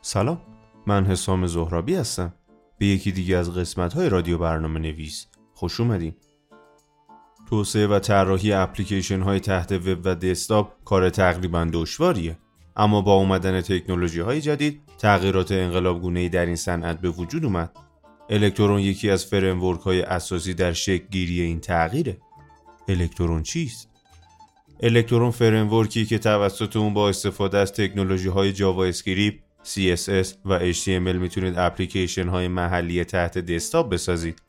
سلام من حسام زهرابی هستم. به یکی دیگه از قسمت های رادیو برنامه نویس. خوش اومدین. توسعه و طراحی اپلیکیشن های تحت وب و دسکتاپ کار تقریبا دشواریه. اما با اومدن تکنولوژی های جدید تغییرات انقلابگونه در این صنعت به وجود اومد. الکترون یکی از framework های اساسی در شکل گیری این تغییره. الکترون چیست؟ Electron framework ی که توسط اون با استفاده از تکنولوژی های JavaScript CSS و HTML می‌تونید اپلیکیشن های محلی تحت دسکتاپ بسازید.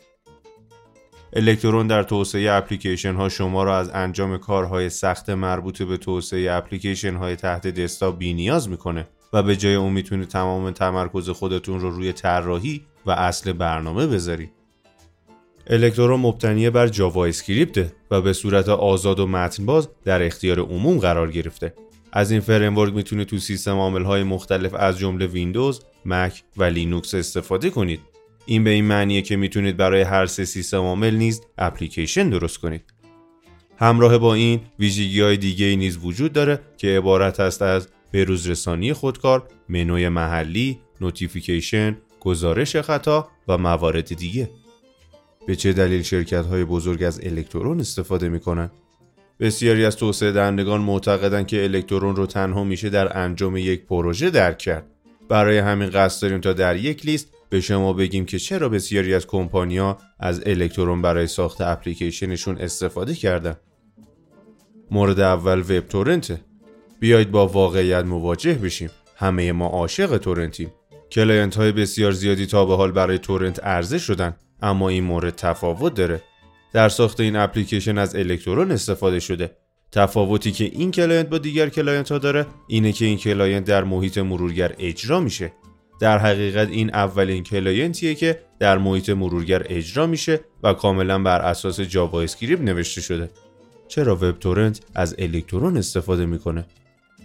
الکترون در توسعه اپلیکیشن ها شما را از انجام کارهای سخت مربوط به توسعه اپلیکیشن های تحت دسکتاپ بی نیاز می‌کنه و به جای اون می‌تونید تمام تمرکز خودتون رو روی طراحی و اصل برنامه بذارید. الکترون مبتنی بر JavaScript و به صورت آزاد و متنباز در اختیار عموم قرار گرفته از این framework می‌تونید تو سیستم عامل های مختلف از جمله ویندوز، مک و لینوکس استفاده کنید. این به این معنیه که می‌تونید برای هر سه سیستم عامل نیز اپلیکیشن درست کنید. همراه با این ویژگی های دیگه ای نیز وجود داره که عبارت است از بروزرسانی خودکار، منوی محلی، notification، گزارش خطا و موارد دیگه. به چه دلیل شرکت های بزرگ از الکترون استفاده می‌کنن؟ بسیاری از توسعه دهندگان معتقدند که الکترون رو تنها میشه در انجام یک پروژه درک کرد. برای همین قصد داریم تا در یک لیست به شما بگیم که چرا بسیاری از کمپانیا از الکترون برای ساخت اپلیکیشنشون استفاده کردن. مورد اول WebTorrent ه. بیایید با واقعیت مواجه بشیم. همه ما عاشق torrent یم. client های بسیار زیادی تا به حال برای torrent عرضه شدن اما این مورد تفاوت داره. در ساخت این اپلیکیشن از الکترون استفاده شده. تفاوتی که این client با دیگر client ها داره اینه که این client در محیط مرورگر اجرا میشه. در حقیقت این اولین client یه که در محیط مرورگر اجرا میشه و کاملا بر اساس JavaScript نوشته شده. چرا WebTorrent از الکترون استفاده می‌کنه؟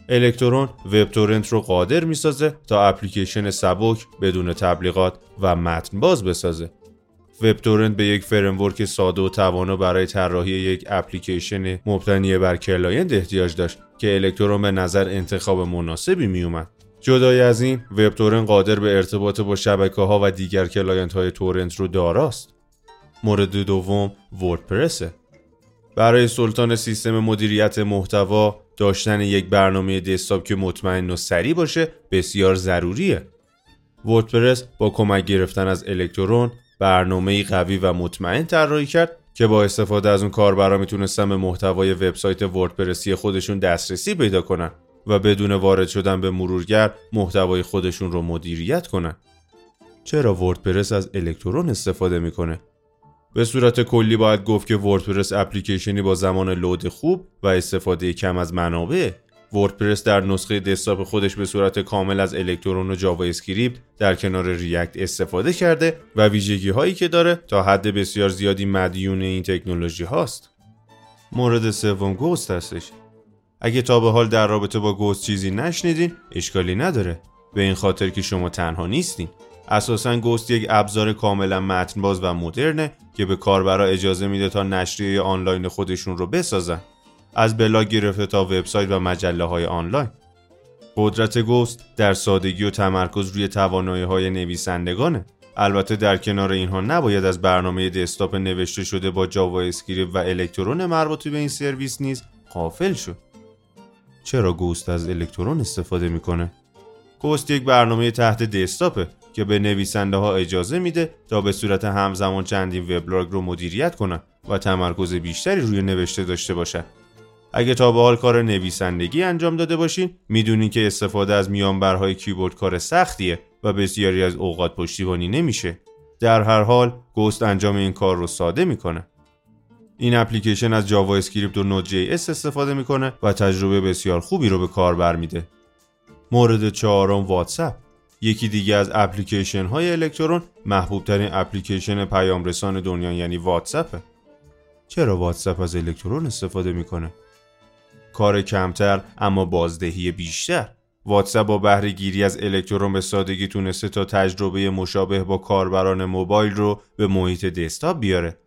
Electron WebTorrent رو قادر می‌سازه تا اپلیکیشن سبک بدون تبلیغات و متن باز بسازه. WebTorrent به یک framework ساده و توانا برای طراحی یک اپلیکیشن مبتنی بر client احتیاج داشت که الکترون به نظر انتخاب مناسبی می اومد. جدای از این WebTorrent قادر به ارتباط با شبکه ها و دیگر client های torrent رو داراست. مورد دوم WordPress ه. برای سلطان سیستم مدیریت محتوا داشتن یک برنامه دسکتاپ که مطمئن و سریع باشه بسیار ضروریه. وردپرس با کمک گرفتن از الکترون برنامه قوی و مطمئن طراحی کرد که با استفاده از اون کاربرا می‌تونستن به محتوای وبسایت وردپرسی خودشون دسترسی پیدا کنن و بدون وارد شدن به مرورگر محتوای خودشون رو مدیریت کنن. چرا وردپرس از الکترون استفاده می‌کنه؟ به صورت کلی باید گفت که وردپرس اپلیکیشنی با زمان لود خوب و استفاده کم از منابع WordPress در نسخه دسکتاپ خودش به صورت کامل از الکترون و JavaScript در کنار React استفاده کرده و ویژگی هایی که داره تا حد بسیار زیادی مدیون این تکنولوژی هاست. مورد سوم Ghost هستش. اگه تا به حال در رابطه با Ghost چیزی نشنیدین اشکالی نداره. به این خاطر که شما تنها نیستین. اساسا Ghost یک ابزار کاملا متنباز و مدرنه که به کاربرا اجازه میده تا نشریه آنلاین خودشون رو بسازن. از بلاگ گرفته تا وبسایت و مجله های آنلاین. قدرت Ghost در سادگی و تمرکز روی توانایی های نویسندگانه. البته در کنار اینها نباید از برنامه دسکتاپ نوشته شده با JavaScript و الکترون مربوط به این سرویس نیز غافل شد. چرا Ghost از الکترون استفاده می‌کنه؟ Ghost یک برنامه تحت دسکتاپه که به نویسنده ها اجازه میده تا به صورت همزمان چندین وبلاگ رو مدیریت کنن و تمرکز بیشتری روی نوشته داشته باشن. اگه تا به حال کار نویسندگی انجام داده باشین می‌دونین که استفاده از میانبرهای کیبورد کار سختیه و بسیاری از اوقات پشتیبانی نمیشه. در هر حال Ghost انجام این کار رو ساده می‌کنه. این اپلیکیشن از JavaScript و Node.js استفاده می‌کنه و تجربه بسیار خوبی رو به کاربر میده مورد چهارم واتساپ. یکی دیگه از اپلیکیشن های الکترون محبوب ترین اپلیکیشن پیام رسان دنیا یعنی واتساپه. چرا واتساپ از الکترون استفاده می‌کنه؟ کار کمتر اما بازدهی بیشتر. واتساپ با بهره گیری از الکترون به سادگی تونسته تا تجربه مشابه با کاربران موبایل رو به محیط دسکتاپ بیاره.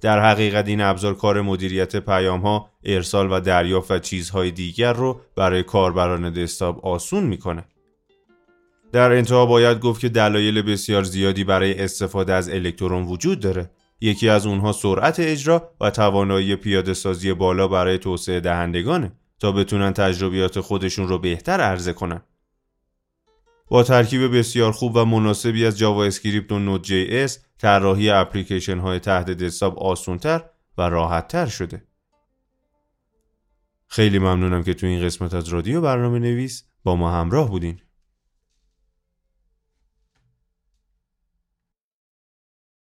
در حقیقت این ابزار کار مدیریت پیام ها، ارسال و دریافت و چیزهای دیگر رو برای کاربران دسکتاپ آسون می‌کنه. در انتها باید گفت که دلایل بسیار زیادی برای استفاده از الکترون وجود داره. یکی از اونها سرعت اجرا و توانایی پیاده سازی بالا برای توسعه دهندگانه تا بتونن تجربیات خودشون رو بهتر عرضه کنن. با ترکیب بسیار خوب و مناسبی از JavaScript و Node.js طراحی اپلیکیشن های تحت دسکتاپ آسونتر و راحتتر شده. خیلی ممنونم که تو این قسمت از رادیو برنامه نویس با ما همراه بودین.